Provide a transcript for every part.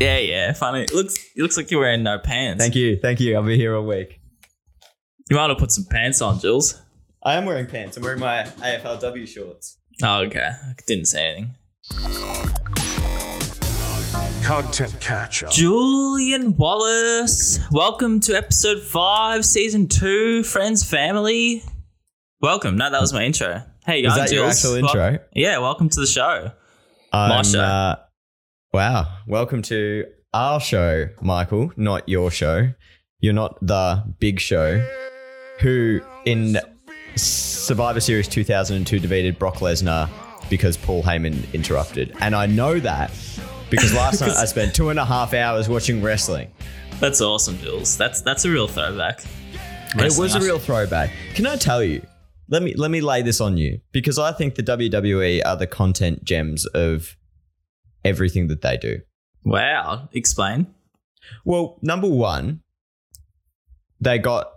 Yeah, yeah, funny. It looks it looks like you're wearing no pants. Thank you, thank you. I'll be here all week. You might have put some pants on, Jules. I am wearing pants. I'm wearing my AFLW shorts. Oh, okay. I didn't say anything. Content catch up. Julian Wallace, welcome to episode five, season two, friends, family. Welcome. No, that was my intro. Hey, Is I'm that your Jules. actual Wel- intro? yeah, welcome to the show. I'm, show. Uh, wow. Welcome to our show, Michael, not your show. You're not the big show who in Survivor Series 2002 defeated Brock Lesnar because Paul Heyman interrupted. And I know that because last night I spent two and a half hours watching wrestling. That's awesome, Jules. That's that's a real throwback. It was a real throwback. Can I tell you? Let me let me lay this on you because I think the WWE are the content gems of everything that they do. Wow. Explain. Well, number one, they got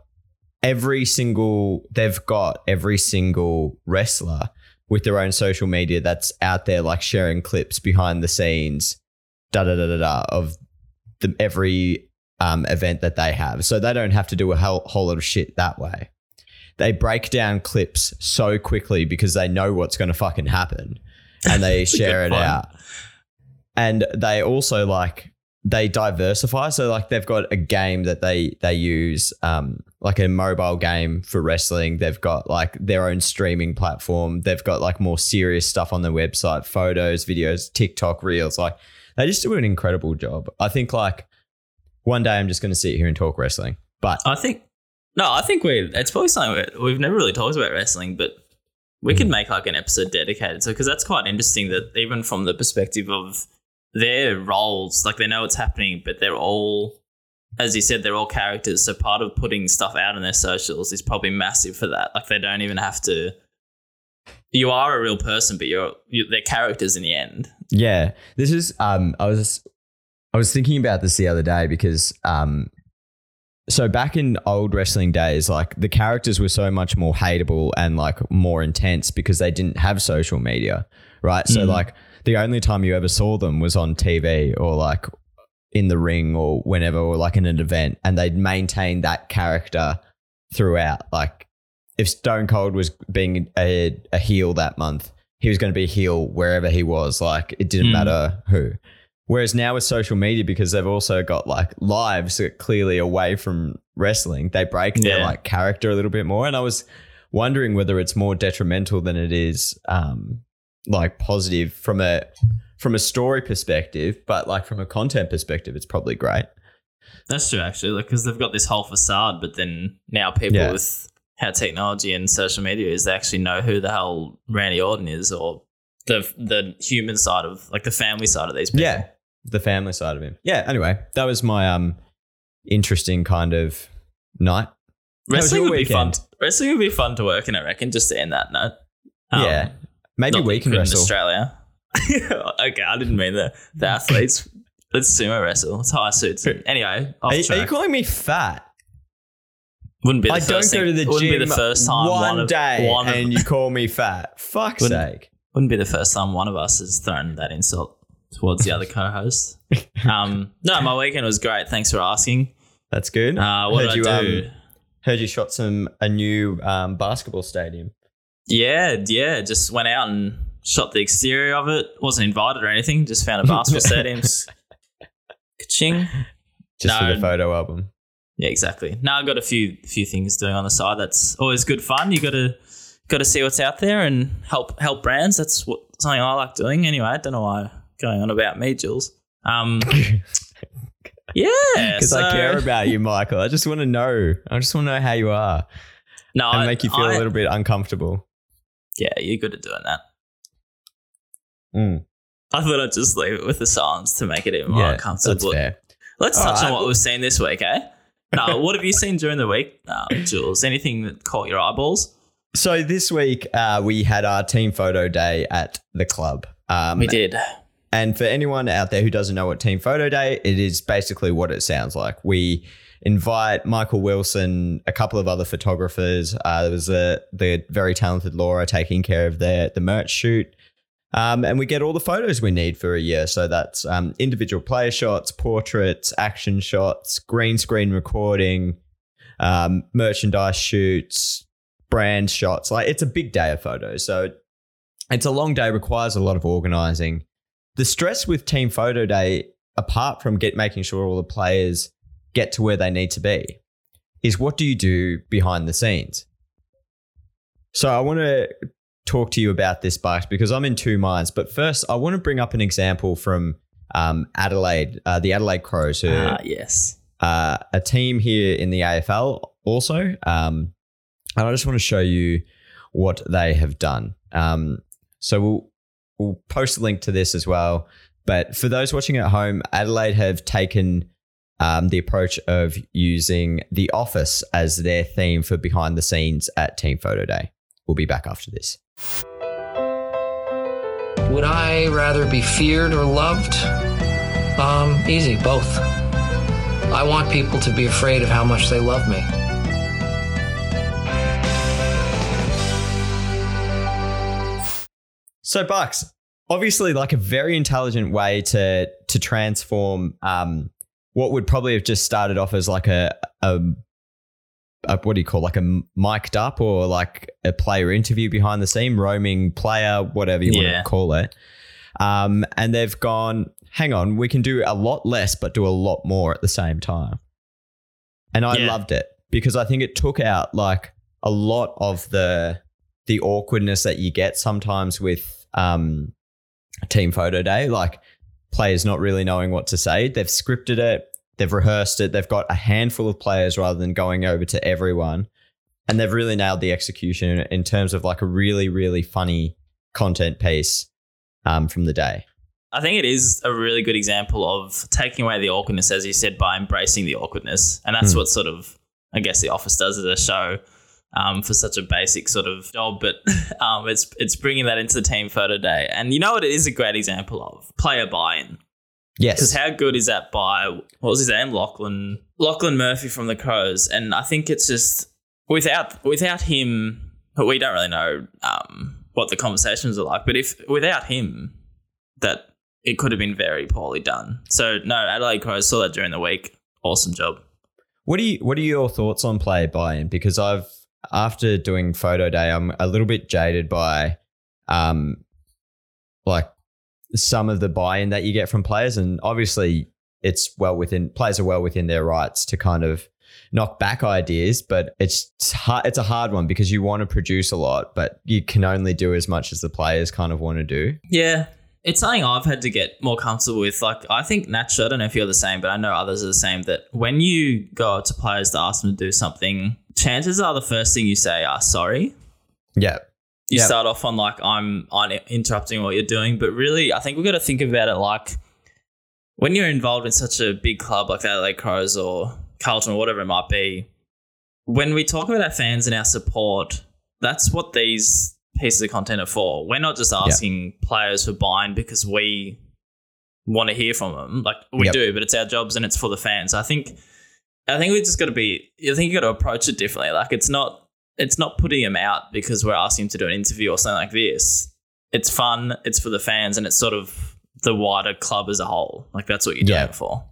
every single they've got every single wrestler with their own social media that's out there like sharing clips behind the scenes, da da da da da of the every um, event that they have. So they don't have to do a whole, whole lot of shit that way. They break down clips so quickly because they know what's going to fucking happen, and they share it out. And they also like they diversify. So like they've got a game that they they use, um, like a mobile game for wrestling. They've got like their own streaming platform. They've got like more serious stuff on their website, photos, videos, TikTok reels. Like they just do an incredible job. I think like one day I'm just going to sit here and talk wrestling. But I think no, I think we it's probably something we we've never really talked about wrestling, but we Mm. could make like an episode dedicated to because that's quite interesting that even from the perspective of their roles, like they know what's happening, but they're all as you said, they're all characters. So part of putting stuff out on their socials is probably massive for that. Like they don't even have to. You are a real person, but you're you, they're characters in the end. Yeah, this is. Um, I was, I was thinking about this the other day because, um, so back in old wrestling days, like the characters were so much more hateable and like more intense because they didn't have social media, right? So Mhm. like the only time you ever saw them was on TV or like in the ring or whenever or like in an event, and they'd maintain that character throughout. Like if Stone Cold was being a, a heel that month, he was going to be a heel wherever he was. Like it didn't Mm. matter who. Whereas now with social media, because they've also got like lives that clearly away from wrestling, they break their like character a little bit more. And I was wondering whether it's more detrimental than it is um, like positive from a from a story perspective, but like from a content perspective, it's probably great. That's true, actually, like because they've got this whole facade, but then now people Yeah. with how technology and social media is, they actually know who the hell Randy Orton is, or the the human side of like the family side of these people. Yeah, the family side of him. Yeah. Anyway, that was my um interesting kind of night. Wrestling would be fun. weekend? Wrestling would be fun to work in, I reckon. Just to end that note. Um, yeah, maybe not we can wrestle. Australia. okay, I didn't mean the the athletes. Let's sumo wrestle. It's high suits. Anyway, off Are, you- are you calling me fat? wouldn't be the I don't first go to the wouldn't gym be the first time one, of- day one of- and you call me fat. Fuck's Wouldn't- sake. wouldn't be the first time one of us has thrown that insult towards the other co-host. Um, no, my weekend was great. Thanks for asking. That's good. Uh, what heard did you, I do? Um, heard you shot some a new um, basketball stadium. Yeah, yeah. Just went out and shot the exterior of it. Wasn't invited or anything. Just found a basketball stadium. Ka-ching. Just for the photo album. Yeah, exactly. Now I've got a few few things doing on the side. That's always good fun. You got to got to see what's out there and help help brands. That's what something I like doing. Anyway, I don't know why going on about me, Jules. Um, yeah, Because I care about you, Michael. I just want to know. I just want to know how you are no, and I- make you feel I- a little bit uncomfortable. Yeah, you're good at doing that. Mm. I thought I'd just leave it with the silence to make it even more Yeah, that's uncomfortable. fair. Let's All touch on what we've seen this week, eh? No, what have you seen during the week, uh, Jules? Anything that caught your eyeballs? So this week uh, we had our team photo day at the club. Um, We did. And for anyone out there who doesn't know what Team Photo Day, it is basically what it sounds like. We invite Michael Wilson, a couple of other photographers. Uh, there was a, the very talented Laura taking care of the the merch shoot. Um, and we get all the photos we need for a year. So that's um, individual player shots, portraits, action shots, green screen recording, um, merchandise shoots, brand shots. Like it's a big day of photos. So it's a long day, requires a lot of organizing. The stress with team photo day, apart from get making sure all the players get to where they need to be, is what do you do behind the scenes? So I want to talk to you about this, Bucks, because I'm in two minds. But first, I want to bring up an example from um, Adelaide, uh, the Adelaide Crows, who Ah, yes. uh, a team here in the AFL also. Um, and I just want to show you what they have done. Um, so we'll we'll post a link to this as well. But for those watching at home, Adelaide have taken um, the approach of using The Office as their theme for behind the scenes at Team Photo Day. We'll be back after this. Would I rather be feared or loved? Um, easy, both. I want people to be afraid of how much they love me. So Bucks, obviously, like a very intelligent way to to transform um, what would probably have just started off as like a, a, a what do you call like a mic'd up or like a player interview behind the scene, roaming player, whatever you want to call it. Um, and they've gone, hang on, we can do a lot less, but do a lot more at the same time. And I Yeah. loved it because I think it took out like a lot of the the awkwardness that you get sometimes with um, team photo day, like players not really knowing what to say. They've scripted it, they've rehearsed it, they've got a handful of players rather than going over to everyone. And they've really nailed the execution in- terms of like a really, really funny content piece um, from the day. I think it is a really good example of taking away the awkwardness, as you said, by embracing the awkwardness. And that's Hmm. what sort of, I guess, The Office does as a show um, for such a basic sort of job. But um, it's it's bringing that into the team photo day. And you know what it is a great example of? Player buy-in. Yes, because how good is that by, what was his name? Lachlan. Lachlan Murphy from the Crows. And I think it's just, without without him, but we don't really know um, what the conversations are like. But if without him, that it could have been very poorly done. So no, Adelaide Crows saw that during the week. Awesome job. What do you what are your thoughts on player buy-in? Because I've after doing photo day, I'm a little bit jaded by um like some of the buy-in that you get from players. And obviously it's well within players are well within their rights to kind of knock back ideas, but it's hard, it's a hard one because you want to produce a lot, but you can only do as much as the players kind of want to do. Yeah. It's something I've had to get more comfortable with. Like, I think naturally, I don't know if you're the same, but I know others are the same. That when you go to players to ask them to do something, chances are the first thing you say are sorry. Yeah. you Yep. start off on like I'm on interrupting what you're doing, but really, I think we've got to think about it like when you're involved in such a big club like the LA Crows or Carlton or whatever it might be. When we talk about our fans and our support, that's what these pieces of content are for. We're not just asking players for buying because we want to hear from them. Like we Yep. do, but it's our jobs and it's for the fans. I think I think we just got to be. I think you got to approach it differently. Like it's not. It's not putting him out because we're asking him to do an interview or something like this. It's fun. It's for the fans, and it's sort of the wider club as a whole. Like that's what you're doing Yeah. it for.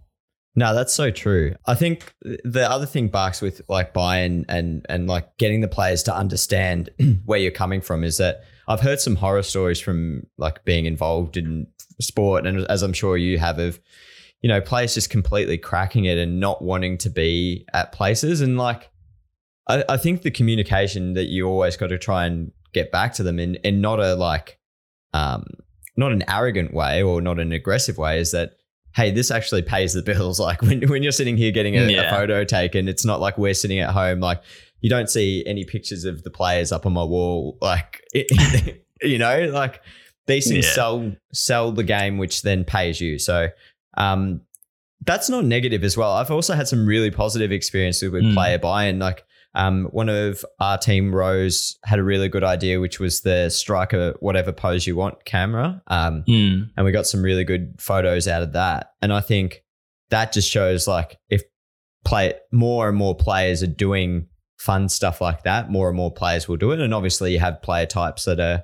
No, that's so true. I think the other thing, Barks, with like buying and and like getting the players to understand where you're coming from is that I've heard some horror stories from like being involved in sport, and as I'm sure you have, of you know players just completely cracking it and not wanting to be at places, and like I, I think the communication that you always got to try and get back to them in in not a like um not an arrogant way or not an aggressive way is that hey, this actually pays the bills. Like when, when you're sitting here getting a, a photo taken, it's not like we're sitting at home. Like you don't see any pictures of the players up on my wall. Like, you know, like these things Yeah. sell, sell the game, which then pays you. So, um, that's not negative as well. I've also had some really positive experiences with Mm. player buy-in. Like, um, one of our team, Rose, had a really good idea, which was the striker, whatever pose you want camera. Um, and we got some really good photos out of that. And I think that just shows like if play more and more players are doing fun stuff like that, more and more players will do it. And obviously, you have player types that are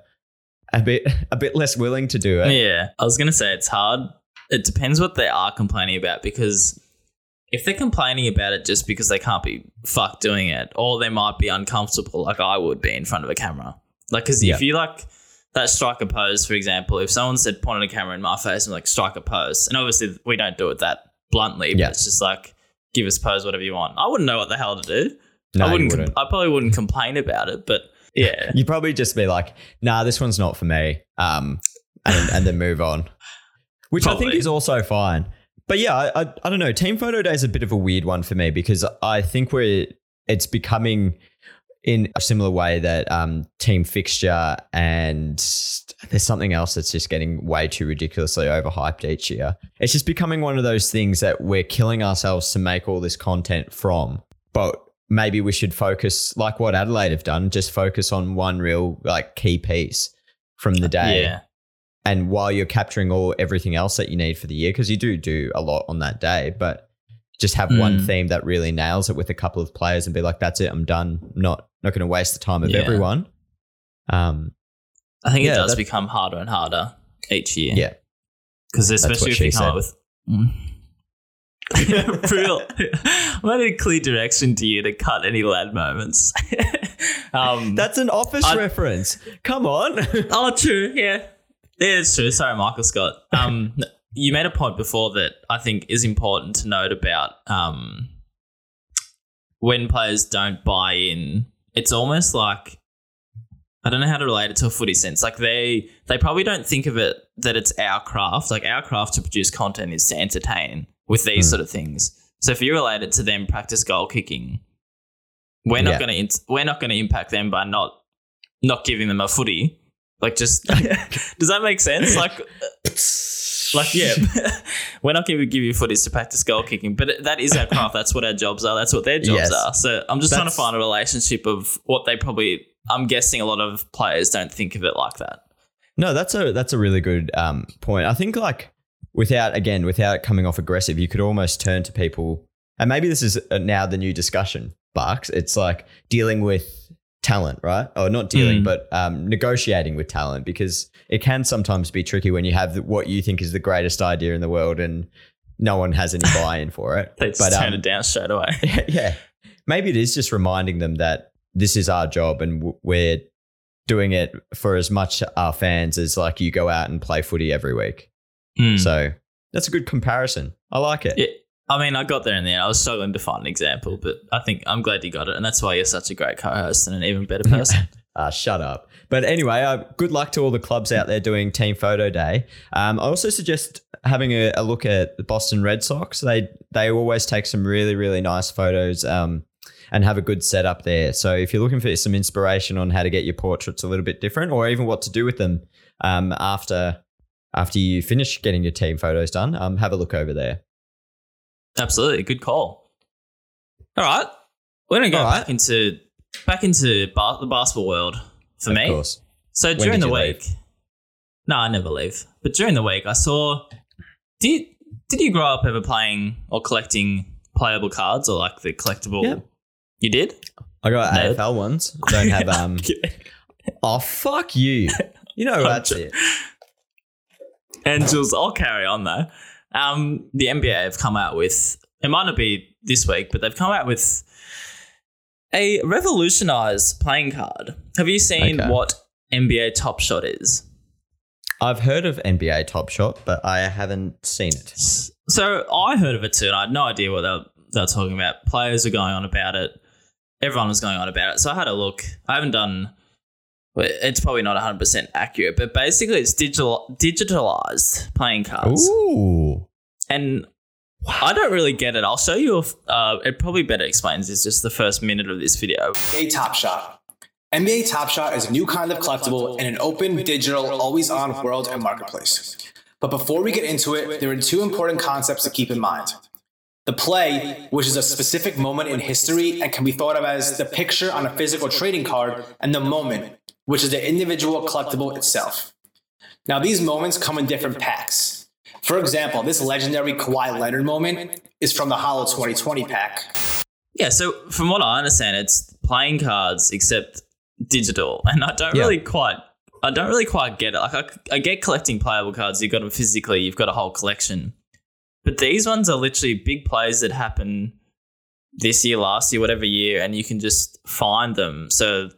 a bit a bit less willing to do it. Yeah, I was gonna say it's hard. It depends what they are complaining about because if they're complaining about it just because they can't be fucked doing it, or they might be uncomfortable, like I would be in front of a camera. Like, because Yeah. if you like that striker pose, for example, if someone said pointed a camera in my face and like strike a pose, and obviously we don't do it that bluntly, but Yeah. it's just like give us pose whatever you want. I wouldn't know what the hell to do. No, I wouldn't. wouldn't. I probably wouldn't complain about it, but yeah. You'd probably just be like, "Nah, this one's not for me," um, and and then move on, which I think is also fine. But yeah, I, I I don't know. Team photo day is a bit of a weird one for me because I think we're it's becoming in a similar way that um, team fixture and there's something else that's just getting way too ridiculously overhyped each year. It's just becoming one of those things that we're killing ourselves to make all this content from, but maybe we should focus like what Adelaide have done, just focus on one real like key piece from the day. Yeah. And while you're capturing all everything else that you need for the year, because you do do a lot on that day, but just have one Mm. theme that really nails it with a couple of players and be like, that's it, I'm done. Not not going to waste the time of Yeah. everyone. Um, I think Yeah, it does become harder and harder each year. yeah, Because especially if you come said. up with. Mm. Real. I'm going to clear direction to you to cut any lad moments. um, that's an office I- reference. Come on. oh, true. Yeah. Yeah, it's true. Sorry, Michael Scott. Um, you made a point before that I think is important to note about um, when players don't buy in. It's almost like I don't know how to relate it to a footy sense. Like they they probably don't think of it that it's our craft. Like our craft to produce content is to entertain with these Hmm. sort of things. So if you relate it to them practice goal kicking, we're not Yeah. going to we're not going to impact them by not not giving them a footy. Like just does that make sense? Like like yeah, we're not going to give you footies to practice goal kicking, but that is our craft. That's what our jobs are. That's what their jobs Yes. are. So I'm just trying to find a relationship of what they probably. I'm guessing a lot of players don't think of it like that. No, that's a that's a really good um, point. I think like without again without coming off aggressive, you could almost turn to people, and maybe this is uh, now the new discussion. Bucks, it's like dealing with talent, right? Or not dealing, Mm. but um, negotiating with talent because it can sometimes be tricky when you have the, what you think is the greatest idea in the world and no one has any buy-in for it. They But, turn um, it down straight away. yeah, maybe it is just reminding them that this is our job and w- we're doing it for as much our fans as like you go out and play footy every week. Hmm. So that's a good comparison. I like it. Yeah, I mean, I got there in the end. I was struggling to find an example, but I think I'm glad you got it, and that's why you're such a great co-host and an even better person. Uh, shut up. But anyway, uh, good luck to all the clubs out there doing Team Photo Day. Um, I also suggest having a, a look at the Boston Red Sox. They they always take some really really nice photos um, and have a good setup there. So if you're looking for some inspiration on how to get your portraits a little bit different, or even what to do with them um, after after you finish getting your team photos done, um, have a look over there. Absolutely, good call. All right, we're gonna go right. back into back into ba- the basketball world for of me. course. So When during the week, no, I never leave. But during the week, I saw. Did did you grow up ever playing or collecting playable cards or like the collectible? Yeah. You did. I got No. AFL ones. Don't have um. oh fuck you. You know that's it. And Jules, I'll carry on though. Um, the NBA have come out with it might not be this week, but they've come out with a revolutionized playing card. Have you seen Okay. what NBA Top Shot is? I've heard of NBA Top Shot, but I haven't seen it. So I heard of it too, and I had no idea what they were, they were talking about. Players were going on about it. Everyone was going on about it. So I had a look. I haven't done. Well, It's probably not 100% accurate, but basically it's digital digitalized playing cards. Ooh. And I don't really get it. I'll show you. If, uh, it probably better explains. It's just the first minute of this video. NBA Top Shot. NBA Top Shot is a new kind of collectible in an open, digital, always on world and marketplace. But before we get into it, there are two important concepts to keep in mind. The play, which is a specific moment in history and can be thought of as the picture on a physical trading card, and the moment, which is the individual collectible itself. Now, these moments come in different packs. For example, this legendary Kawhi Leonard moment is from the Holo 2020 pack. Yeah. So from what I understand, it's playing cards except digital, and I don't Yeah. really quite I don't really quite get it. Like I, I get collecting playable cards. You've got them physically. You've got a whole collection. But these ones are literally big plays that happen this year, last year, whatever year, and you can just find them. So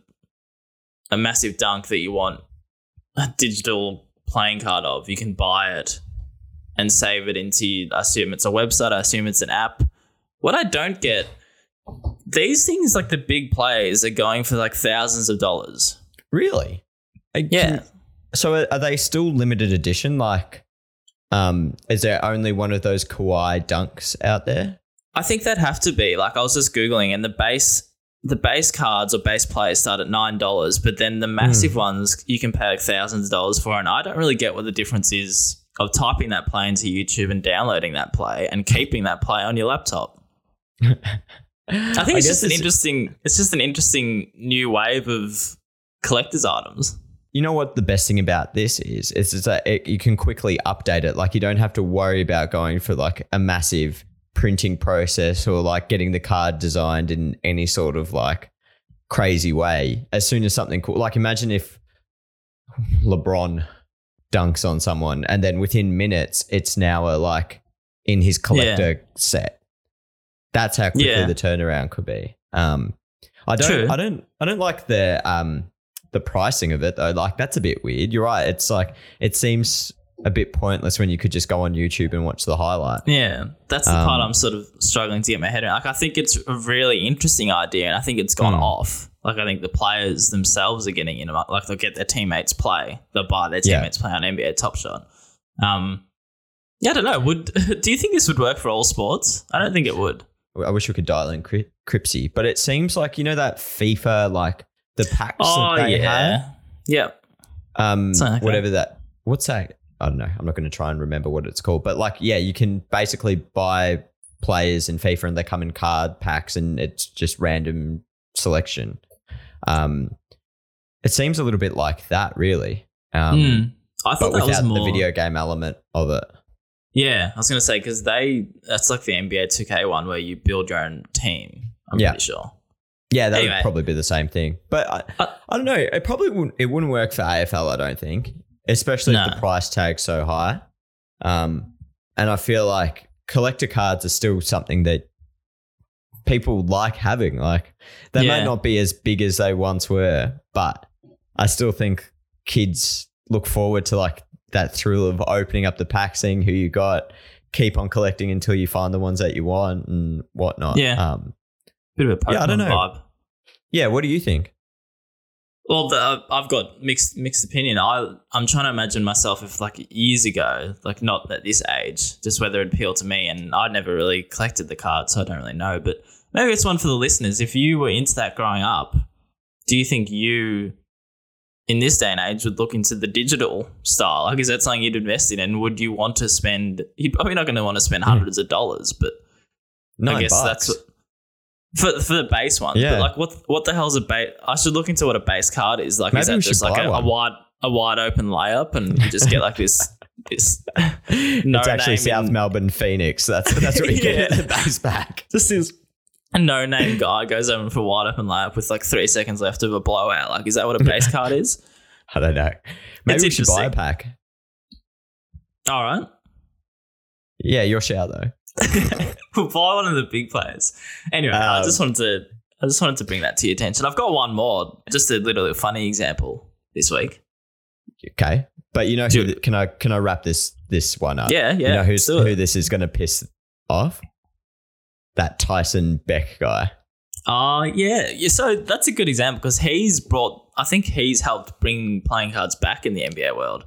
a massive dunk that you want a digital playing card of, you can buy it and save it into. I assume it's a website. I assume it's an app. What I don't get, these things like the big plays are going for like thousands of dollars. Really? I Yeah. can- so are- they still limited edition? Like, um, is there only one of those Kawhi dunks out there? I think they'd have to be. Like I was just googling, and the base the base cards or base players start at nine dollars, but then the massive hmm. ones you can pay like thousands of dollars for. And I don't really get what the difference is of typing that play into YouTube and downloading that play and keeping that play on your laptop. I think it's guess just an interesting. It's just an interesting new wave of collector's items. You know what the best thing about this is? Is it's that it, you can quickly update it. Like you don't have to worry about going for like a massive printing process or like getting the card designed in any sort of like crazy way. As soon as something cool, like imagine if LeBron dunks on someone and then within minutes it's now a like in his collector set. That's how quickly Yeah. the turnaround could be. Um, I don't, True. I don't, I don't like the um the pricing of it though. Like that's a bit weird. You're right. It's like it seems a bit pointless when you could just go on YouTube and watch the highlight. Yeah, that's the part Um, I'm sort of struggling to get my head around. Like, I think it's a really interesting idea, and I think it's gone Hmm. off. Like, I think the players themselves are getting in. Like, they'll get their teammates play. They'll buy their Yeah. teammates play on NBA Top Shot. Um, yeah, I don't know. Would do you think this would work for all sports? I don't think it would. I wish we could dial in Cri- Cripsy, but it seems like you know that FIFA like the packs Oh that they yeah, have. yeah. um, like whatever that. What's that? I don't know. I'm not going to try and remember what it's called, but like, yeah, you can basically buy players in FIFA and they come in card packs, and it's just random selection. Um, it seems a little bit like that, really. Um, Hmm. I thought but that was more the video game element of it. Yeah, I was gonna say because they that's like the NBA 2K one where you build your own team. I'm Yeah. pretty sure. Yeah, that Anyway. would probably be the same thing. But I, Uh, I don't know. It probably wouldn't. It wouldn't work for AFL. I don't think, especially if the price tag's so high. Um, and I feel like collector cards are still something that people like having. Like they Yeah. might not be as big as they once were, but I still think kids look forward to like that thrill of opening up the pack, seeing who you got, keep on collecting until you find the ones that you want and whatnot. Yeah. Um, Bit of a Pokemon Yeah, I don't know. vibe. yeah. What do you think? Well, the, I've got mixed mixed opinion. I I'm trying to imagine myself if like years ago, like not at this age, just whether it appealed to me. And I'd never really collected the cards, so I don't really know. But maybe it's one for the listeners. If you were into that growing up, do you think you, in this day and age, would look into the digital style? Like, is that something you'd invest in? And would you want to spend? You're probably not going to want to spend hundreds of dollars, but Nine I guess bucks. that's what, for for the base one. Yeah. But like, what what the hell's a base? I should look into what a base card is. Like, is Maybe we that just like a, a wide a wide open layup, and you just get like this this no it's actually name South in- Melbourne Phoenix. That's that's what you get Yeah. in the base pack. just this a no name guy goes over for wide open layup with like three seconds left of a blowout. Like, is that what a base card is? I don't know. Maybe It's we should buy a pack. All right. Yeah, your shout though. we'll buy one of the big players. Anyway, I Um, just wanted to I just wanted to bring that to your attention. I've got one more, just a little funny example this week. Okay, but you know who? Can I can I wrap this this one up? Yeah, yeah. You know who's, let's do it. who this is going to piss off? That Tyson Beck guy. Uh yeah. yeah. So that's a good example because he's brought. I think he's helped bring playing cards back in the NBA world.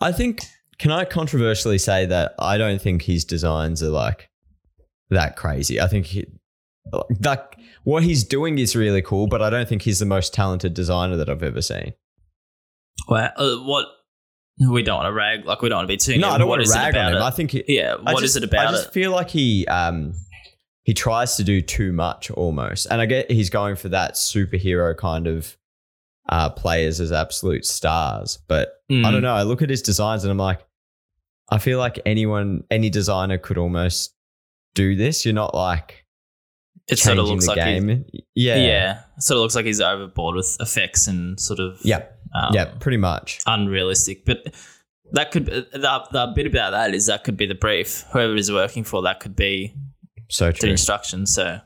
I think. Can I controversially say that I don't think his designs are like that crazy. I think he, like what he's doing is really cool, but I don't think he's the most talented designer that I've ever seen. Well, uh, what we don't want to rag. Like we don't want to be too. No, I don't what want to rag on him. it? I think he, yeah. I What is just- it about I just it? feel like he um he tries to do too much almost, and I get he's going for that superhero kind of uh players as absolute stars, but I Mm. don't know. I look at his designs and I'm like, I feel like anyone, any designer could almost do this. You're not like It sort of looks the like he's- game. Yeah. yeah. It sort of looks like he's overboard with effects and sort of Yeah. um, yeah, pretty much. unrealistic. But that could the, the bit about that is that could be the brief. Whoever is working for that could be So the true. instructions. So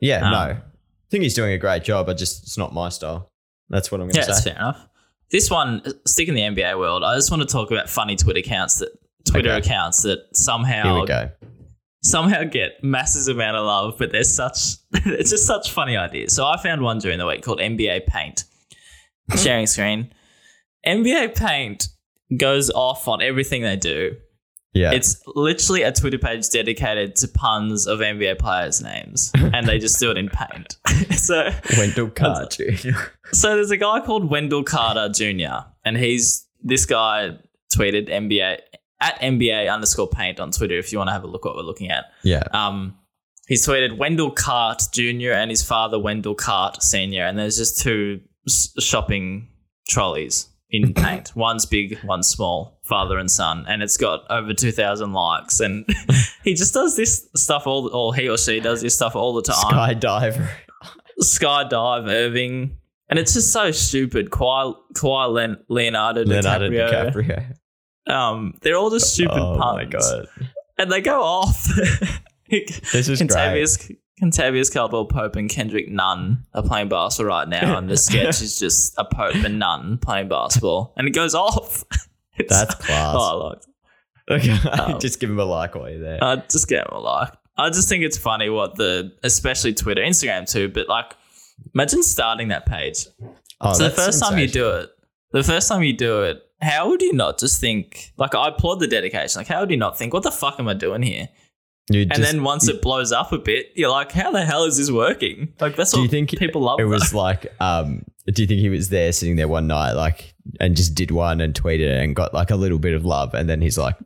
Yeah, Um, no. I think he's doing a great job. I just it's not my style. That's what I'm going to that's say. fair enough. This one, stick in the NBA world. I just want to talk about funny Twitter accounts that Twitter Okay. accounts that somehow somehow get massive amount of love, but there's such it's just such funny ideas. So I found one during the week called NBA Paint. Sharing screen. NBA Paint goes off on everything they do. Yeah. It's literally a Twitter page dedicated to puns of NBA players' names, and they just do it in Paint. so Wendell Carter. so there's a guy called Wendell Carter Jr. and he's this guy tweeted NBA at NBA underscore paint on Twitter if you want to have a look what we're looking at. yeah. Um, he's tweeted Wendell Cart Jr. and his father Wendell Cart Sr. And there's just two s- shopping trolleys in paint. one's big, one's small, father and son, and it's got over two thousand likes. And he just does this stuff all, or he or she does this stuff all the time. Skydiver. Skydive Irving. And it's just so stupid. Kawhi, Kawhi Leonardo, Leonardo DiCaprio. DiCaprio. Um, they're all just stupid oh puns. my god. And they go off. This is great. Kentavious, Kentavious Caldwell Pope and Kendrick Nunn are playing basketball right now, and the sketch is just a Pope and Nunn playing basketball, and it goes off. It's- That's class. Oh, I like. Okay. Um, just give him a like while you're there. I just give him a like. I just think it's funny what the, especially Twitter, Instagram too, but like, imagine starting that page. oh, so the first time you do it, the first time you do it, how would you not just think? Like, I applaud the dedication. Like, how would you not think, what the fuck am I doing here? You And just- then once it blows up a bit, you're like, how the hell is this working? Like, that's do you think people love. it that. was like um do you think he was there sitting there one night like and just did one and tweeted and got like a little bit of love and then he's like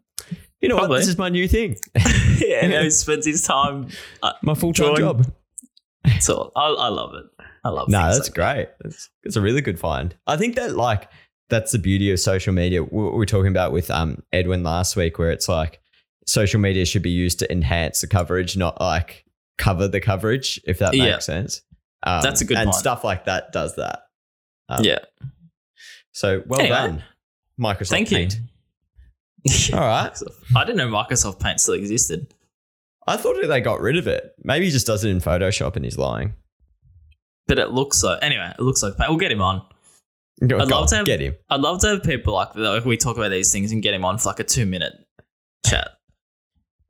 you know Probably. what this is my new thing yeah, and he spends his time. Uh, my full-time job so I, I love it. I love. no that's like great That's it's a really good find i think that like that's the beauty of social media we we were talking about with um edwin last week where it's like social media should be used to enhance the coverage not like cover the coverage if that makes Yeah. sense um, That's a good and point. stuff like that does that Um, Yeah. so well Anyway. done microsoft Thank Paint. you. all right I didn't know Microsoft Paint still existed. I thought they got rid of it. Maybe he just does it in Photoshop and he's lying. But it looks like anyway. It looks like we'll get him on. Go, I'd go love to have- get him. I'd love to have people like like we talk about these things and get him on for like a two minute chat.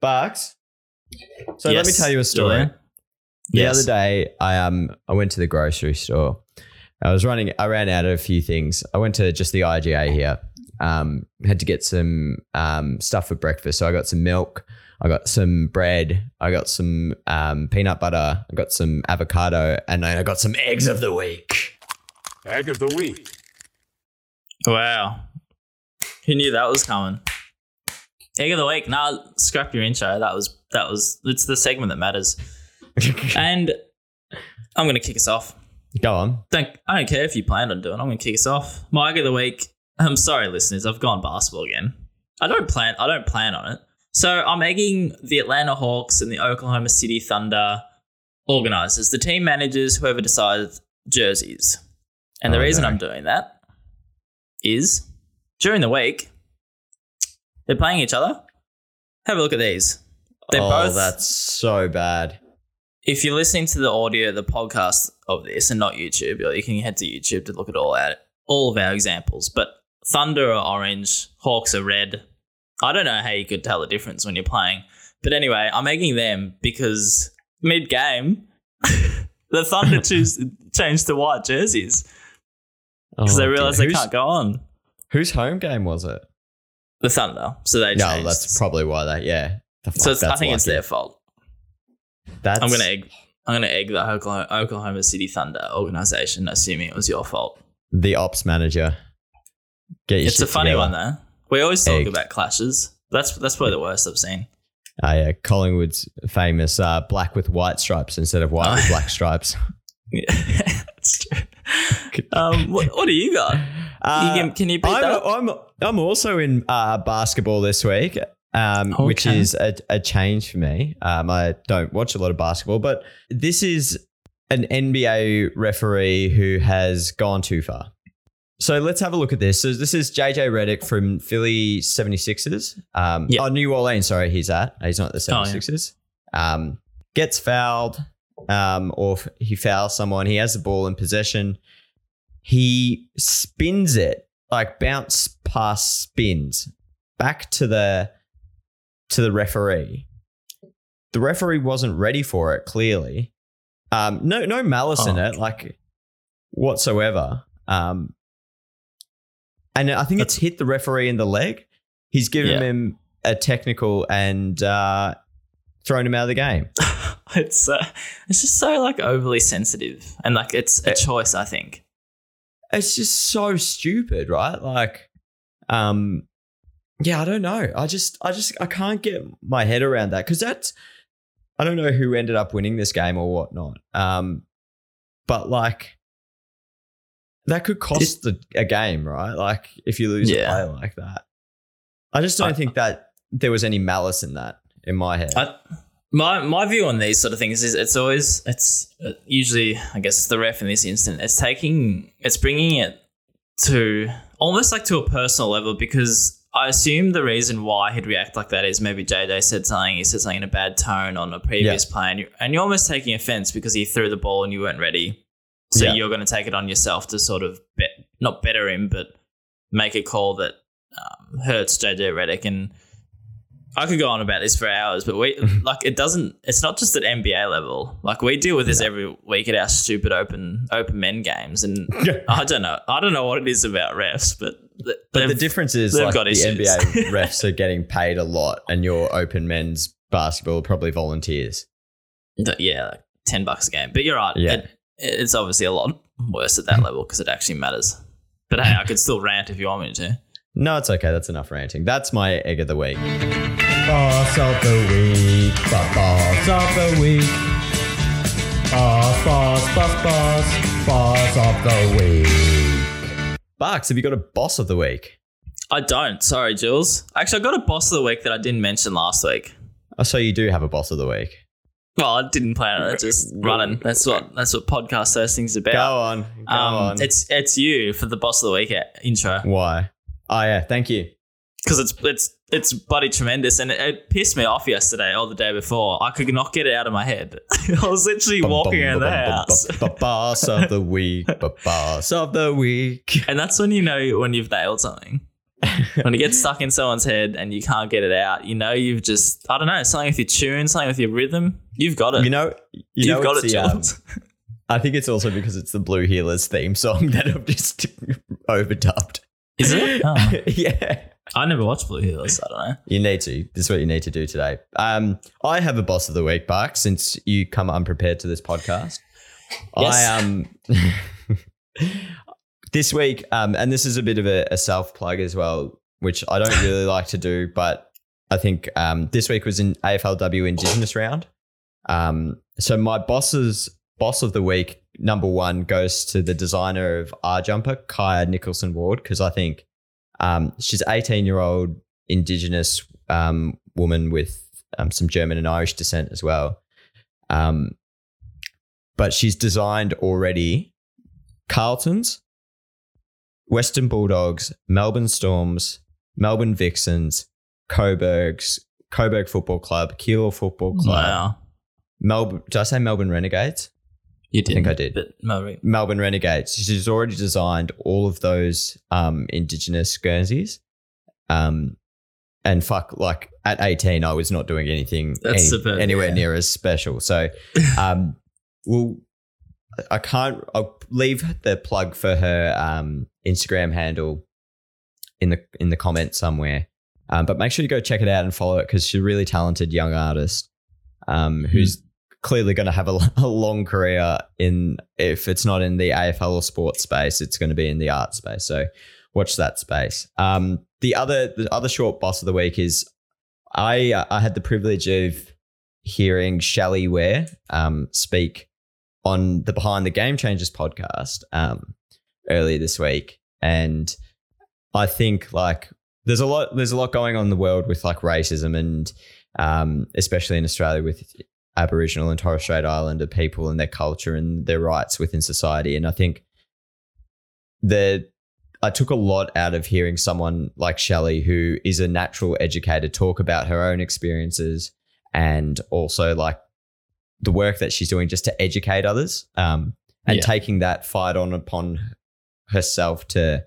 Bucks. So let me tell you a story. Julian? The Yes. other day, I um I went to the grocery store. I was running. I ran out of a few things. I went to just the IGA here. Um, had to get some um stuff for breakfast. So I got some milk. I got some bread. I got some um peanut butter. I got some avocado, and then I got some eggs of the week. Egg of the week. Wow. Who knew that was coming? Egg of the week. Nah, scrap your intro. That was that was it's the segment that matters. And I'm gonna kick us off. Go on. Don't I don't care if you planned on doing. it. I'm gonna kick us off. My egg of the week. I'm sorry, listeners. I've gone basketball again. I don't plan. I don't plan on it. So I'm egging the Atlanta Hawks and the Oklahoma City Thunder organizers, the team managers, whoever decides jerseys. And the Oh, reason no. I'm doing that is during the week they're playing each other. Have a look at these. They're oh, both that's so bad. if you're listening to the audio, the podcast of this, and not YouTube, you can head to YouTube to look at all our, all of our examples. But Thunder are orange, Hawks are red. I don't know how you could tell the difference when you're playing. But anyway, I'm egging them because mid game, the Thunder choose changed to white jerseys because Oh, they realize they can't go on. Whose home game was it? The Thunder, so they No, changed. that's probably why they. Yeah. The so it's, I think it's their fault. That's, I'm gonna egg. I'm gonna egg the Oklahoma, Oklahoma City Thunder organization, assuming it was your fault. the ops manager. Get your It's a funny together. one though. We always talk Egg. about clashes. That's that's probably the worst I've seen. Oh, yeah, Collingwood's famous uh, black with white stripes instead of white Oh. with black stripes. Yeah, that's true. Um, what, what do you got? Uh, you can, can you beat I'm, that? I'm I'm also in uh, basketball this week. um, which is a, a change for me. Um, I don't watch a lot of basketball, but this is an NBA referee who has gone too far. So let's have a look at this. So this is JJ Redick from Philly 76ers. Um, Yeah. Oh, New Orleans, sorry, he's at. He's not at the Oh, yeah. 76ers. um, gets fouled um, or he fouls someone. He has the ball in possession. He spins it, like bounce pass spins back to the to the referee. The referee wasn't ready for it, clearly. Um, no, no malice in Oh. it, like whatsoever. Um, and I think it's hit the referee in the leg. He's given Yeah. him a technical and uh, thrown him out of the game. it's uh, it's just so like overly sensitive and like it's a Eh. choice. I think. It's just so stupid, right? Like, um, yeah, I don't know. I just, I just, I can't get my head around that because that's, I don't know who ended up winning this game or whatnot. Um, but like, that could cost the, a game, right? Like, if you lose Yeah. a play like that, I just don't I- think that there was any malice in that in my head. I, my my view on these sort of things is it's always it's uh, usually I guess it's the ref in this instant. It's taking it's bringing it to almost like to a personal level because I assume the reason why he'd react like that is maybe JJ said something, he said something in a bad tone on a previous play, and, you're, and you're almost taking offense because he threw the ball and you weren't ready. So Yeah. you're going to take it on yourself to sort of bet, not better him, but make a call that um, hurts JJ Redick. And I could go on about this for hours, but we like it doesn't. It's not just at NBA level. Like we deal with this every week at our stupid open open men games, and I don't know. I don't know what it is about refs, but But the difference is like got the issues. NBA refs are getting paid a lot, and your open men's basketball are probably volunteers. yeah, like ten bucks a game. But you're right. Yeah. It, it's obviously a lot worse at that mm. level because it actually matters. But hey, I could still rant if you want me to. No, it's okay. That's enough ranting. That's my egg of the week. Boss of the week. Boss of the week. Boss, boss, boss, boss. Boss of the week. Bucks, have you got a boss of the week? I don't. Sorry, Jules. Actually, I got a boss of the week that I didn't mention last week. Oh, so you do have a boss of the week. Well, I didn't plan on it. Just running. That's what that's what podcast hosting's about. Go on. Go um, on. It's it's you for the boss of the week uh, intro Why? Oh, yeah. Thank you. because it's it's it's bloody tremendous and it, it pissed me off yesterday or the day before. I could not get it out of my head. I was literally walking around the house, Boss of the week. Boss of the week. and that's when you know when you've nailed something. when it gets stuck in someone's head and you can't get it out, you know you've just I don't know something with your tune, something with your rhythm. You've got it. You know, you have got it, the, um, I think it's also because it's the Blue Heelers theme song that I've just overdubbed. Is it? Oh. yeah. I never watched Blue Heelers. I don't know. You need to. This is what you need to do today. Um, I have a boss of the week, Bark, since you come unprepared to this podcast. Yes. I um this week, um, and this is a bit of a, a self plug as well, which I don't really like to do, but I think um, this week was in AFLW Indigenous round. Um, so my boss's boss of the week number one goes to the designer of R Jumper, Kaya Nicholson Ward, because I think um, she's 18 year old Indigenous um, woman with um, some German and Irish descent as well. Um, but she's designed already Carltons, Western Bulldogs, Melbourne Storms, Melbourne Vixens, Coburgs, Coburg Football Club, Keilor Football Club, Wow. Melbourne. Did I say Melbourne Renegades? You did. I think I did. But no, Melbourne Renegades. She's already designed all of those um, Indigenous Guernseys. Um, and fuck, like at 18, I was not doing anything any- superb, anywhere yeah. near as special. So, um, well, I can't, I'll leave the plug for her um, Instagram handle in the in the comments somewhere. Um, but make sure you go check it out and follow it because she's a really talented young artist um, who's clearly going to have a, a long career in if it's not in the AFL or sports space, it's going to be in the art space. So watch that space. Um, the other the other short boss of the week is I uh, I had the privilege of hearing Shelley Ware um, speak on the Behind the Game Changers podcast um, earlier this week, and I think like there's a lot there's a lot going on in the world with like racism and um, especially in Australia with Aboriginal and Torres Strait Islander people and their culture and their rights within society. And I think that I took a lot out of hearing someone like Shelley, who is a natural educator, talk about her own experiences and also like the work that she's doing just to educate others um, and Yeah. taking that fight on upon herself to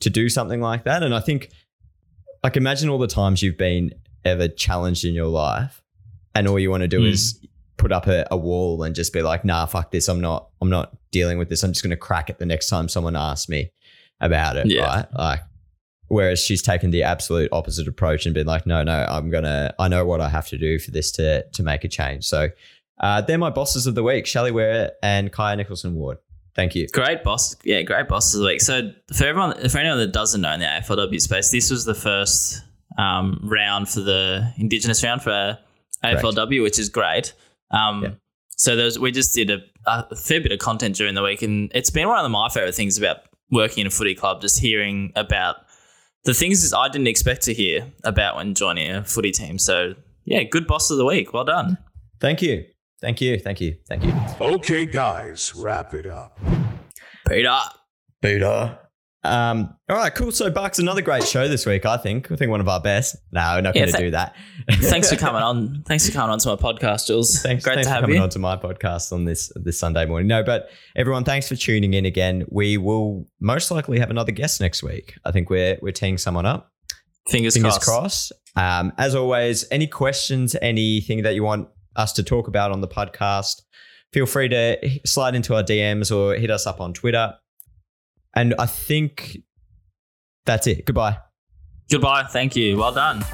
to do something like that. And I think like imagine all the times you've been ever challenged in your life and all you want to do Mm. is put up a, a wall and just be like, nah, fuck this. I'm not I'm not dealing with this. I'm just gonna crack it the next time someone asks me about it. Yeah. Right. Like whereas she's taken the absolute opposite approach and been like, no, no, I'm gonna I know what I have to do for this to to make a change. So uh, they're my bosses of the week, Shelley Ware and Kaya Nicholson Ward. Thank you. Great boss. Yeah, great bosses of the week. So for everyone, for anyone that doesn't know in the AFLW space, this was the first um, round for the Indigenous round for AFLW, which is great. Um, Yeah. So there's, we just did a, a fair bit of content during the week, and it's been one of my favorite things about working in a footy club, just hearing about the things I didn't expect to hear about when joining a footy team. So yeah, good boss of the week. Well done. Thank you. Thank you. Thank you. Thank you. Okay, guys, wrap it up. Peter. Buddha. Um, all right, cool. So Bucks, another great show this week, I think. I think one of our best. No, we're not Yeah, going to th- do that. Thanks for coming on. Thanks for coming on to my podcast, Jules. Thanks, Great thanks to for have coming you. on to my podcast on this this Sunday morning. No, but everyone, thanks for tuning in again. We will most likely have another guest next week. I think we're we're teeing someone up. Fingers, Fingers crossed. crossed. Um, as always, any questions, anything that you want us to talk about on the podcast, feel free to slide into our DMs or hit us up on Twitter. And I think that's it. Goodbye. Goodbye. Thank you. Well done.